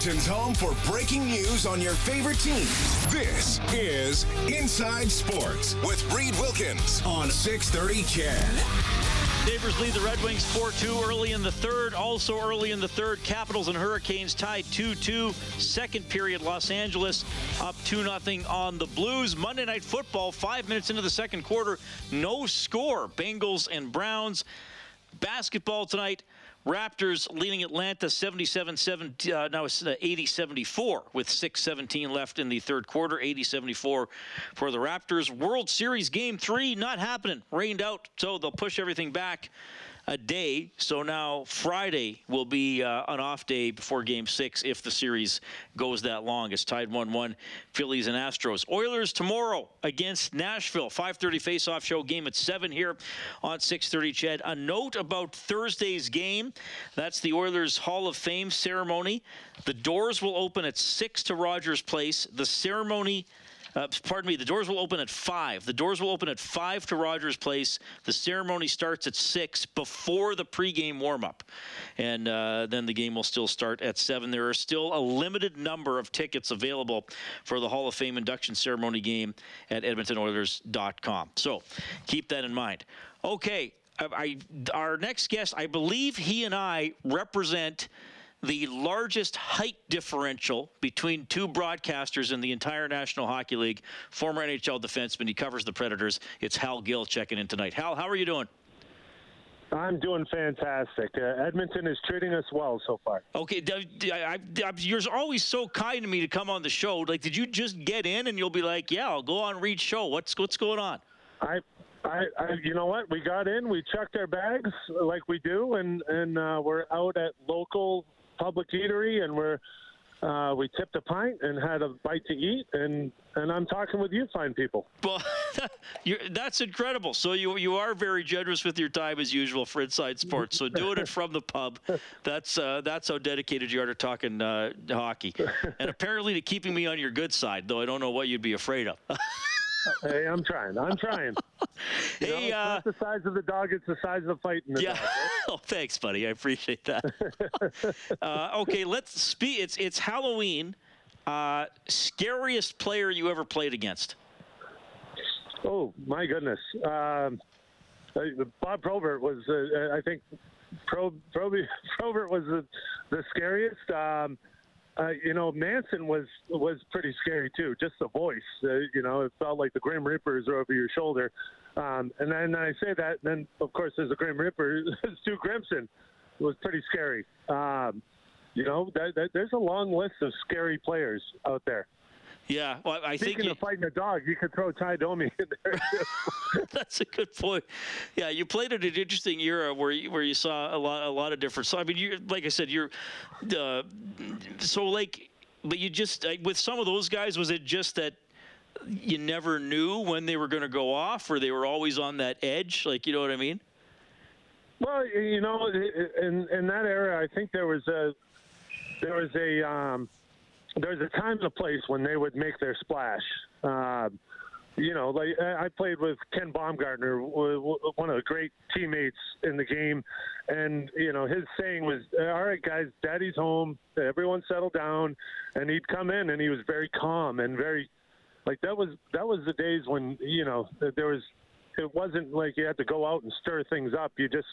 Edmonton's home for breaking news on your favorite teams. This is Inside Sports with Reed Wilkins on 630 CHED. Sabres lead the Red Wings 4-2 early in the third. Also early in the third, Capitals and Hurricanes tied 2-2. Second period, Los Angeles up 2-0 on the Blues. Monday Night Football, five minutes into the second quarter, no score. Bengals and Browns. Basketball tonight, Raptors leading Atlanta 77 7 uh, now it's uh, 80 74 with 6:17 left in the third quarter 80 74 for the Raptors. World Series game 3 not happening. Rained out so they'll push everything back a day. So now Friday will be uh, an off day before Game Six if the series goes that long. It's tied one-one. Phillies and Astros. Oilers tomorrow against Nashville. 5:30 face-off show game at seven here on 6:30. CHED, A note about Thursday's game. That's the Oilers Hall of Fame ceremony. The doors will open at six to Rogers Place. The ceremony uh, pardon me, the doors will open at 5. The doors will open at 5 to Rogers Place. The ceremony starts at 6 before the pregame warm-up. And uh, then the game will still start at 7. There are still a limited number of tickets available for the Hall of Fame induction ceremony game at edmontonoilers.com. So keep that in mind. Okay, I, our next guest, I believe he and I represent – the largest height differential between two broadcasters in the entire National Hockey League. Former NHL defenseman, he covers the Predators. It's Hal Gill checking in tonight. Hal, how are you doing? I'm doing fantastic. Uh, Edmonton is treating us well so far. Okay, I, I, you're always so kind to me to come on the show. Like, did you just get in and you'll be like, "Yeah, I'll go on Reed's show." What's what's going on? I I, I, you know what? We got in, we checked our bags like we do, and and uh, we're out at local public eatery, and we're uh, we tipped a pint and had a bite to eat, and and I'm talking with you, fine people. Well, that's incredible. So you you are very generous with your time as usual for Inside Sports. So doing it from the pub, that's uh, that's how dedicated you are to talking uh, hockey, and apparently to keeping me on your good side. Though I don't know what you'd be afraid of. Hey, I'm trying. I'm trying. You hey, know, uh, it's not the size of the dog; it's the size of the fight in the yeah. dog. Right? oh, thanks, buddy. I appreciate that. uh, okay, let's speak. It's it's Halloween. Uh, scariest player you ever played against? Oh my goodness, um, uh, Bob Probert was. Uh, I think Pro, Probert was the, the scariest. Um, uh, you know, Manson was was pretty scary too. Just the voice, uh, you know, it felt like the Grim Reapers are over your shoulder. Um, and then I say that, then of course there's a Grim Reaper, Stu Grimson, it was pretty scary. Um, you know, that, that, there's a long list of scary players out there. Yeah, well, I Speaking think. Speaking of fighting a dog, you could throw Ty Domi in there. That's a good point. Yeah, you played at an interesting era where you, where you saw a lot a lot of different. So I mean, you like I said, you're uh, so like, but you just with some of those guys, was it just that you never knew when they were going to go off, or they were always on that edge? Like, you know what I mean? Well, you know, in in that era, I think there was a there was a um, there's a time and a place when they would make their splash. Uh, you know, like I played with Ken Baumgartner, one of the great teammates in the game, and you know his saying was, "All right, guys, Daddy's home. Everyone settle down." And he'd come in, and he was very calm and very, like that was that was the days when you know there was. It wasn't like you had to go out and stir things up. You just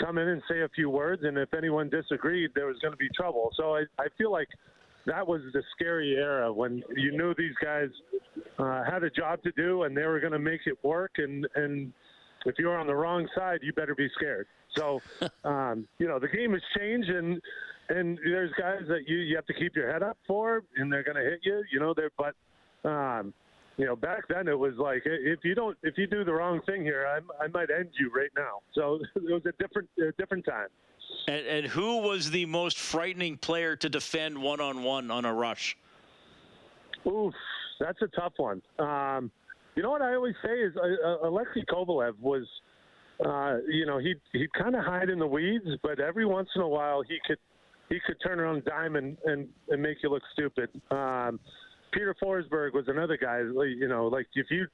come in and say a few words, and if anyone disagreed, there was going to be trouble. So I, I feel like that was the scary era when you knew these guys uh, had a job to do and they were going to make it work. And and if you were on the wrong side, you better be scared. So, um, you know, the game has changed, and and there's guys that you you have to keep your head up for, and they're going to hit you. You know, they're but. Um, you know, back then it was like if you don't, if you do the wrong thing here, I, I might end you right now. So it was a different, a different time. And, and who was the most frightening player to defend one on one on a rush? Oof, that's a tough one. Um, you know what I always say is uh, uh Alexei Kovalev was, uh, you know, he he kind of hide in the weeds, but every once in a while he could he could turn around dime and, and, and make you look stupid. Um, Peter Forsberg was another guy. You know, like if you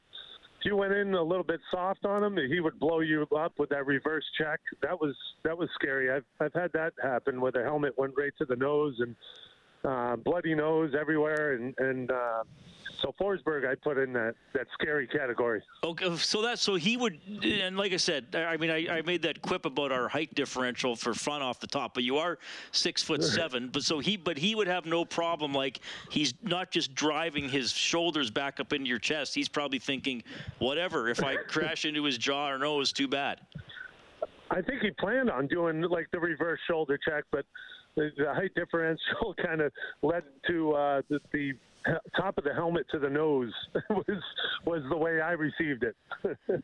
if you went in a little bit soft on him, he would blow you up with that reverse check. That was that was scary. I've I've had that happen where the helmet went right to the nose and uh, bloody nose everywhere, and and uh, so Forsberg, I put in that that scary category. Okay, so that so he would, and like I said, I mean, I, I made that quip about our height differential for fun off the top, but you are six foot seven, but so he, but he would have no problem. Like he's not just driving his shoulders back up into your chest. He's probably thinking, whatever. If I crash into his jaw or nose, too bad. I think he planned on doing like the reverse shoulder check, but the, the height differential kind of led to uh, the, the top of the helmet to the nose was was the way I received it.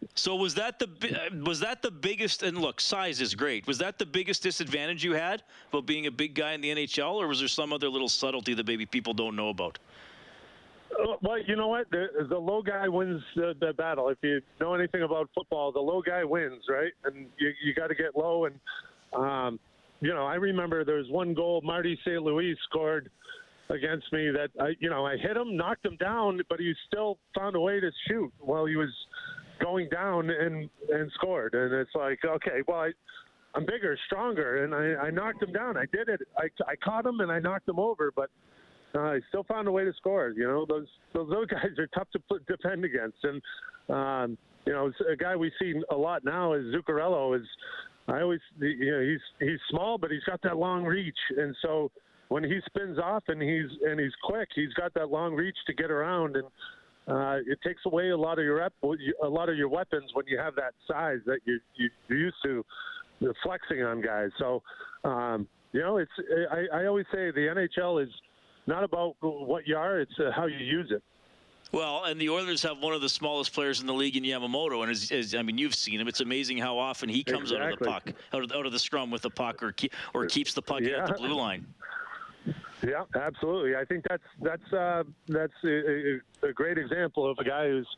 so was that the was that the biggest? And look, size is great. Was that the biggest disadvantage you had about being a big guy in the NHL, or was there some other little subtlety that maybe people don't know about? Uh, well, you know what? The, the low guy wins the, the, battle. If you know anything about football, the low guy wins, right? And you, you got to get low. And, um, you know, I remember there was one goal Marty St. Louis scored against me that I, you know, I hit him, knocked him down, but he still found a way to shoot while he was going down and and scored. And it's like, okay, well, I, I'm bigger, stronger, and I, I knocked him down. I did it. I, I caught him and I knocked him over, but uh, I still found a way to score. You know, those those other guys are tough to put, defend against, and um, you know, a guy we see a lot now is Zuccarello. Is I always, you know, he's he's small, but he's got that long reach, and so when he spins off and he's and he's quick, he's got that long reach to get around, and uh, it takes away a lot of your a lot of your weapons when you have that size that you, you you're used to flexing on guys. So, um, you know, it's I, I always say the NHL is not about what you are; it's uh, how you use it. Well, and the Oilers have one of the smallest players in the league in Yamamoto, and as, as I mean, you've seen him. It's amazing how often he comes exactly. out of the puck, out of, out of the scrum with the puck, or keep, or keeps the puck yeah. at the blue line. Yeah, absolutely. I think that's that's uh, that's a, a, great example of a guy who's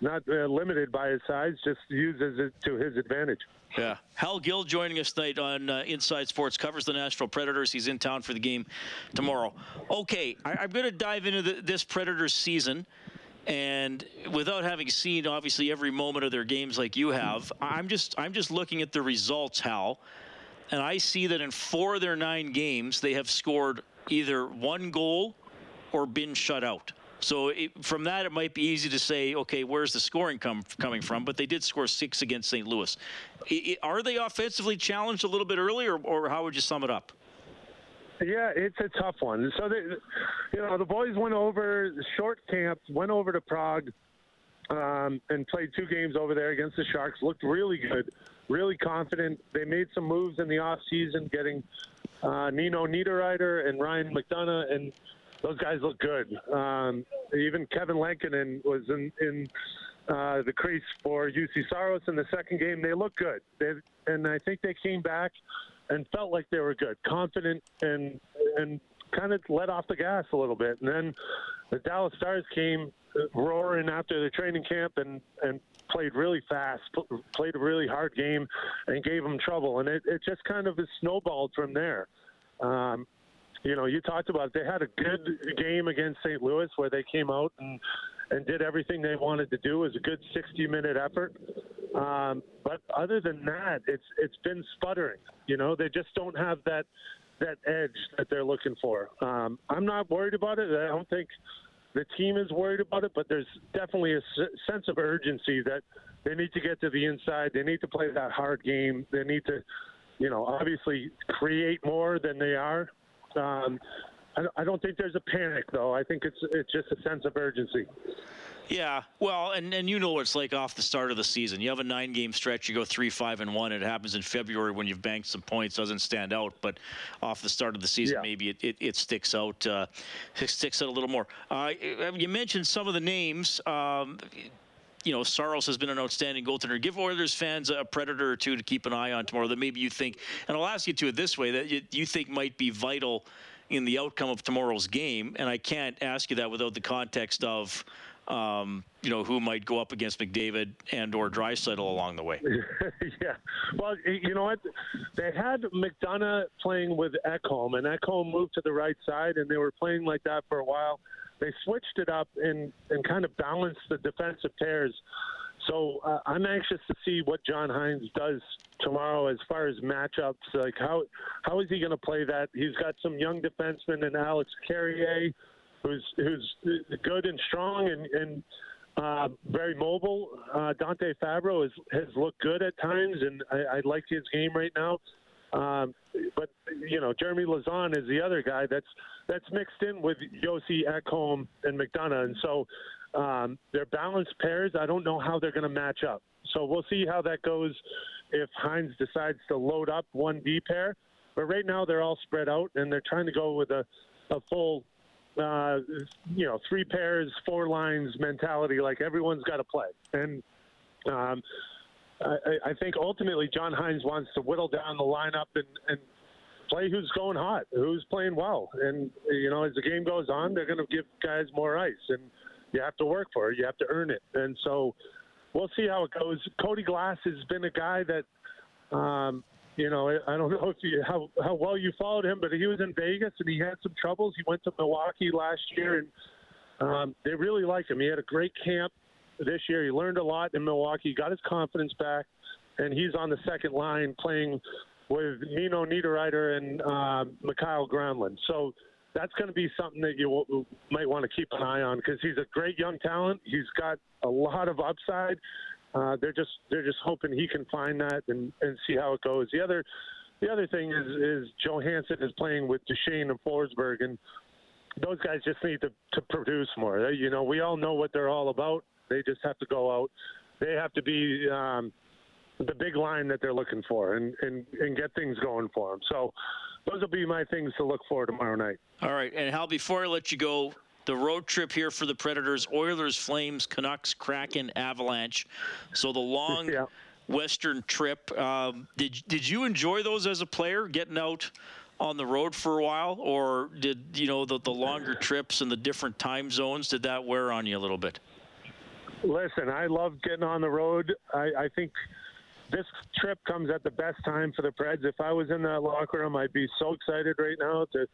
not uh, limited by his size, just uses it to his advantage. Yeah. Hal Gill joining us tonight on uh, Inside Sports covers the Nashville Predators. He's in town for the game tomorrow. Okay, I, am going to dive into the, this Predators season. And without having seen obviously every moment of their games like you have, I'm just I'm just looking at the results, Hal, and I see that in four of their nine games they have scored either one goal or been shut out. So it, from that, it might be easy to say, okay, where's the scoring come, coming from? But they did score six against St. Louis. It, it, are they offensively challenged a little bit earlier, or, or how would you sum it up? Yeah, it's a tough one. So, they, you know, the boys went over short camp, went over to Prague, um, and played two games over there against the Sharks. Looked really good, really confident. They made some moves in the off season, getting uh, Nino Niederreiter and Ryan McDonagh, and those guys look good. Um, even Kevin Lankinen was in, in uh, the crease for Juuse Saros in the second game. They look good, they, and I think they came back and felt like they were good, confident, and and kind of let off the gas a little bit. And then the Dallas Stars came roaring after the training camp and and played really fast, played a really hard game, and gave them trouble. And it, it just kind of snowballed from there. Um, you know, you talked about it. they had a good game against St. Louis where they came out and and did everything they wanted to do. It was a good 60 minute effort. Um, but other than that, it's it's been sputtering. You know, they just don't have that that edge that they're looking for. Um, I'm not worried about it. I don't think the team is worried about it, but there's definitely a sense of urgency that they need to get to the inside. They need to play that hard game. They need to, you know, obviously create more than they are. Um, I don't think there's a panic, though. I think it's it's just a sense of urgency. Yeah, well, and, and you know what it's like off the start of the season. You have a nine game stretch, you go three, five, and one. It happens in February when you've banked some points, doesn't stand out. But off the start of the season, yeah. maybe it, it, it, sticks out, uh, it sticks out a little more. Uh, you mentioned some of the names. Um, you know, Saros has been an outstanding goaltender. Give Oilers fans a predator or two to keep an eye on tomorrow that maybe you think, and I'll ask you to it this way, that you, you think might be vital in the outcome of tomorrow's game. And I can't ask you that without the context of um, you know, who might go up against McDavid and or Draisaitl along the way. yeah. Well, you know what? They had McDonagh playing with Ekholm, and Ekholm moved to the right side, and they were playing like that for a while. They switched it up and, and kind of balanced the defensive pairs. So uh, I'm anxious to see what John Hynes does tomorrow as far as matchups. Like how how is he going to play that? He's got some young defensemen and Alex Carrier, who's who's good and strong and and uh, very mobile. Uh, Dante Fabbro has has looked good at times, and I, I like his game right now. Um, but you know, Jeremy Lauzon is the other guy that's that's mixed in with Josi Ekholm and McDonagh, and so um, they're balanced pairs. I don't know how they're going to match up. So we'll see how that goes if Hynes decides to load up one D pair. But right now they're all spread out, and they're trying to go with a, a full, uh, you know, three pairs, four lines mentality. Like everyone's got to play, and um, I, I think ultimately John Hynes wants to whittle down the lineup and, and play who's going hot, who's playing well, and you know as the game goes on, they're going to give guys more ice, and you have to work for it, you have to earn it, and so we'll see how it goes. Cody Glass has been a guy that, um, you know, I don't know if you how how well you followed him, but he was in Vegas and he had some troubles. He went to Milwaukee last year, and um, they really like him. He had a great camp this year. He learned a lot in Milwaukee, got his confidence back, and he's on the second line playing with Nino Niederreiter and uh, Mikael Granlund. So that's going to be something that you w- might want to keep an eye on because he's a great young talent. He's got a lot of upside. Uh, they're just they're just hoping he can find that and, and see how it goes. The other the other thing is is Johansen is playing with Duchene and Forsberg, and those guys just need to, to produce more. You know, we all know what they're all about. They just have to go out. They have to be um, the big line that they're looking for and, and, and get things going for them. So those will be my things to look for tomorrow night. All right. And Hal, before I let you go, the road trip here for the Predators Oilers, Flames, Canucks, Kraken, Avalanche. So the long. Yeah. Western trip. Um, did did you enjoy those as a player, getting out on the road for a while, or did you know the the longer trips and the different time zones did that wear on you a little bit? Listen, I love getting on the road. I, I think this trip comes at the best time for the Preds. If I was in that locker room, I'd be so excited right now to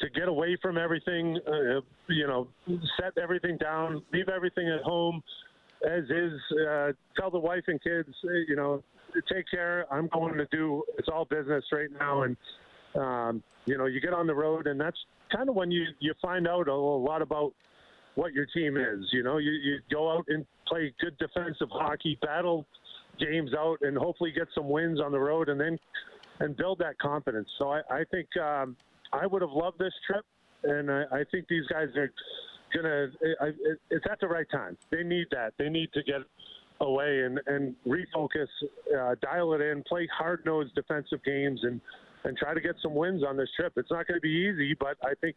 to get away from everything. Uh, you know, set everything down, leave everything at home as is. Uh, tell the wife and kids, uh, you know, take care. I'm going to do. It's all business right now, and um, you know, you get on the road, and that's kind of when you you find out a, a lot about what your team is. You know, you, you go out and play good defensive hockey, battle games out, and hopefully get some wins on the road, and then and build that confidence. So I, I think um, I would have loved this trip, and I, I think these guys are gonna. It, it's at the right time. They need that. They need to get away and and refocus, uh, dial it in, play hard nosed defensive games, and and try to get some wins on this trip. It's not going to be easy, but I think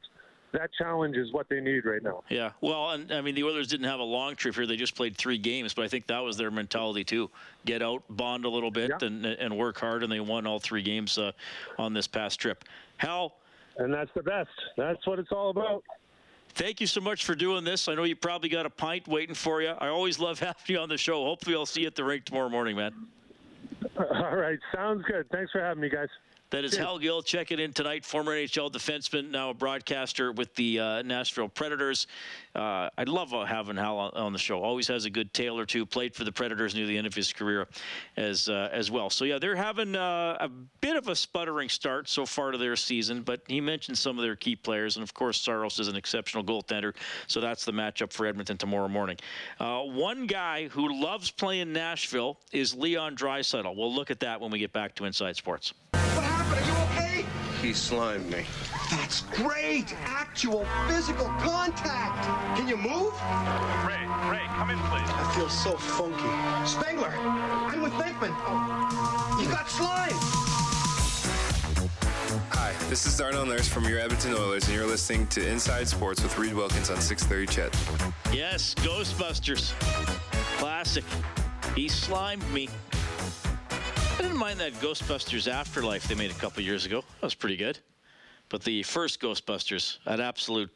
that challenge is what they need right now. Yeah, well, and I mean the Oilers didn't have a long trip here; they just played three games, but I think that was their mentality too: get out, bond a little bit, yeah. and and work hard, and they won all three games uh, on this past trip. Hal, and that's the best. That's what it's all about. Thank you so much for doing this. I know you probably got a pint waiting for you. I always love having you on the show. Hopefully, I'll see you at the rink tomorrow morning, man. All right, sounds good. Thanks for having me, guys. That is Hal Gill checking in tonight, former NHL defenseman, now a broadcaster with the uh, Nashville Predators. Uh, I love uh, having Hal on the show. Always has a good tale or two. Played for the Predators near the end of his career as uh, as well. So yeah, they're having uh, a bit of a sputtering start so far to their season. But he mentioned some of their key players, and of course Saros is an exceptional goaltender. So that's the matchup for Edmonton tomorrow morning. Uh, one guy who loves playing Nashville is Leon Draisaitl. We'll look at that when we get back to Inside Sports. Are you okay? He slimed me. That's great! Actual physical contact! Can you move? Ray, Ray, come in, please. I feel so funky. Spengler, I'm with Venkman. Oh, you got slime! Hi, this is Darnell Nurse from your Edmonton Oilers, and you're listening to Inside Sports with Reed Wilkins on 630 CHED. Yes, Ghostbusters. Classic. He slimed me. I didn't mind that Ghostbusters Afterlife they made a couple years ago. That was pretty good. But the first Ghostbusters, an absolute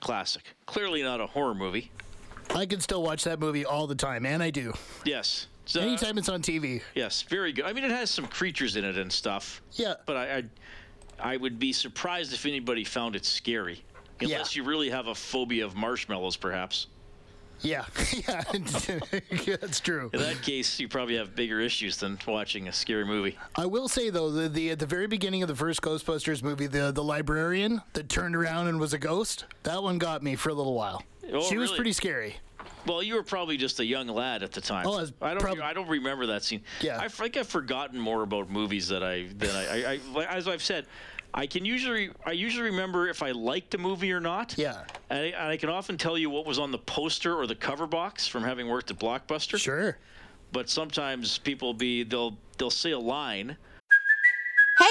classic. Clearly not a horror movie. I can still watch that movie all the time, and I do. Yes. So, uh, Anytime it's on TV. Yes, very good. I mean, it has some creatures in it and stuff. Yeah. But I, I, I would be surprised if anybody found it scary, unless yeah. you really have a phobia of marshmallows, perhaps. Yeah, yeah, that's true. In that case, you probably have bigger issues than watching a scary movie. I will say though, the, the at the very beginning of the first Ghostbusters movie, the the librarian that turned around and was a ghost, that one got me for a little while. Oh, she was pretty scary. Well, you were probably just a young lad at the time. Oh, I I don't. prob- I don't remember that scene. Yeah. I think I've forgotten more about movies that I that I, I, I as I've said. I can usually I usually remember if I liked a movie or not. Yeah. And I, and I can often tell you what was on the poster or the cover box from having worked at Blockbuster. Sure. But sometimes people be they'll they'll say a line.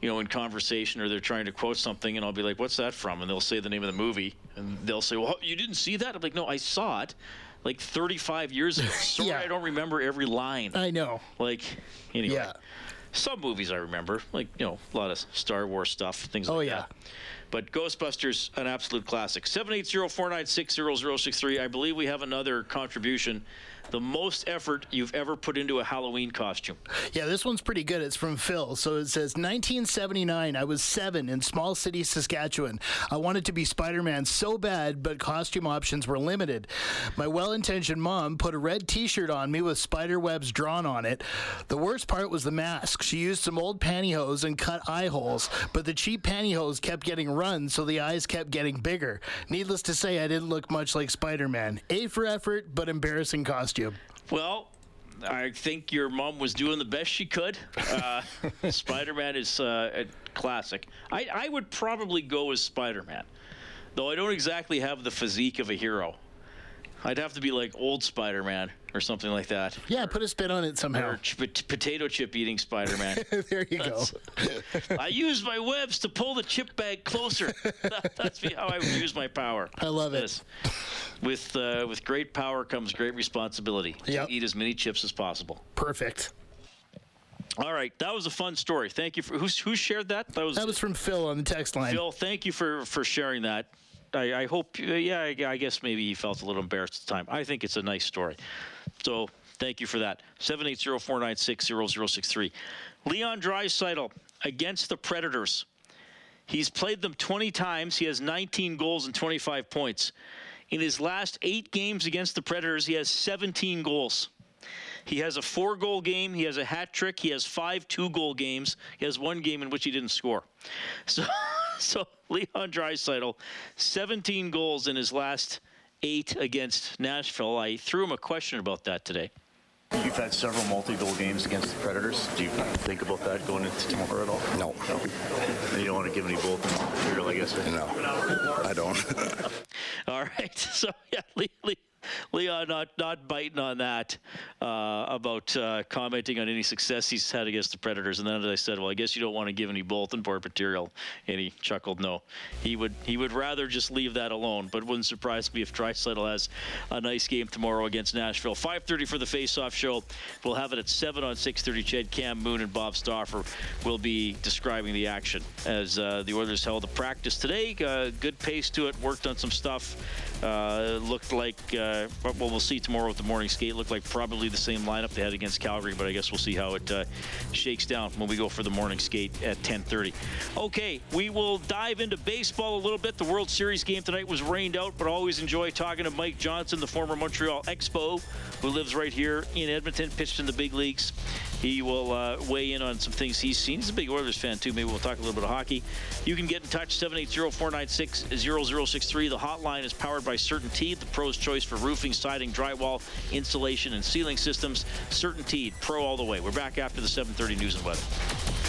You know, in conversation or they're trying to quote something, and I'll be like, "What's that from?" And they'll say the name of the movie, and they'll say, "Well, you didn't see that?" I'm like, "No, I saw it, like 35 years ago. Sorry, Yeah. I don't remember every line." I know. Like, anyway, Yeah. some movies I remember, like you know, a lot of Star Wars stuff, things like oh, that. Oh, like yeah. that. But Ghostbusters, an absolute classic. 780-496-0063. I believe we have another contribution. The most effort you've ever put into a Halloween costume. Yeah, this one's pretty good. It's from Phil. So it says 1979. I was seven in small city Saskatchewan. I wanted to be Spider Man so bad, but costume options were limited. My well intentioned mom put a red t shirt on me with spider webs drawn on it. The worst part was the mask. She used some old pantyhose and cut eye holes, but the cheap pantyhose kept getting run, so the eyes kept getting bigger. Needless to say, I didn't look much like Spider Man. A for effort, but embarrassing costume. Well, I think your mom was doing the best she could. Uh, Spider Man is uh, a classic. I, I would probably go as Spider Man, though I don't exactly have the physique of a hero. I'd have to be like old Spider Man or something like that. Yeah, put a spin on it somehow. Or ch- pot- potato chip eating Spider Man. there you go. I use my webs to pull the chip bag closer. That- That's how I would use my power. I love it. With uh, with great power comes great responsibility. To eat as many chips as possible. Perfect. All right, that was a fun story. Thank you for who who shared that. That was That was from Phil on the text line. Phil. Thank you for for sharing that. I, I hope. Yeah, I, I guess maybe he felt a little embarrassed at the time. I think it's a nice story. So thank you for that. Seven eight zero four nine six zero zero six three. Leon Draisaitl against the Predators. He's played them 20 times. He has 19 goals and 25 points. In his last eight games against the Predators, he has 17 goals. He has a four goal game. He has a hat trick. He has five two goal games. He has one game in which he didn't score. So, so Leon Draisaitl, 17 goals in his last eight against Nashville. I threw him a question about that today. You've had several multi-goal games against the Predators. Do you think about that going into tomorrow at all? No. No. You don't want to give any both material, I guess. No, I don't. All right. So yeah, Le- Le- Leon not not biting on that uh, about uh, commenting on any success he's had against the Predators. And then as I said, well, I guess you don't want to give any bulletin board material. And he chuckled, no. He would he would rather just leave that alone. But wouldn't surprise me if Draisaitl has a nice game tomorrow against Nashville. 5:30 for the face-off show. We'll have it at seven on 6:30. CHED Cam Moon and Bob Stauffer will be describing the action as uh, the Oilers held a practice today. Uh, good pace to it. Worked on some stuff. Uh, looked like, uh, well, we'll see tomorrow with the morning skate. Looked like probably the same lineup they had against Calgary, but I guess we'll see how it uh, shakes down when we go for the morning skate at 10:30. Okay, we will dive into baseball a little bit. The World Series game tonight was rained out, but always enjoy talking to Mike Johnson, the former Montreal Expo, who lives right here in Edmonton, pitched in the big leagues. He will uh, weigh in on some things he's seen. He's a big Oilers fan, too. Maybe we'll talk a little bit of hockey. You can get in touch, 780-496-0063. The hotline is powered by Certainteed, the pro's choice for roofing, siding, drywall, insulation, and ceiling systems. Certainteed, pro all the way. We're back after the 730 news and weather.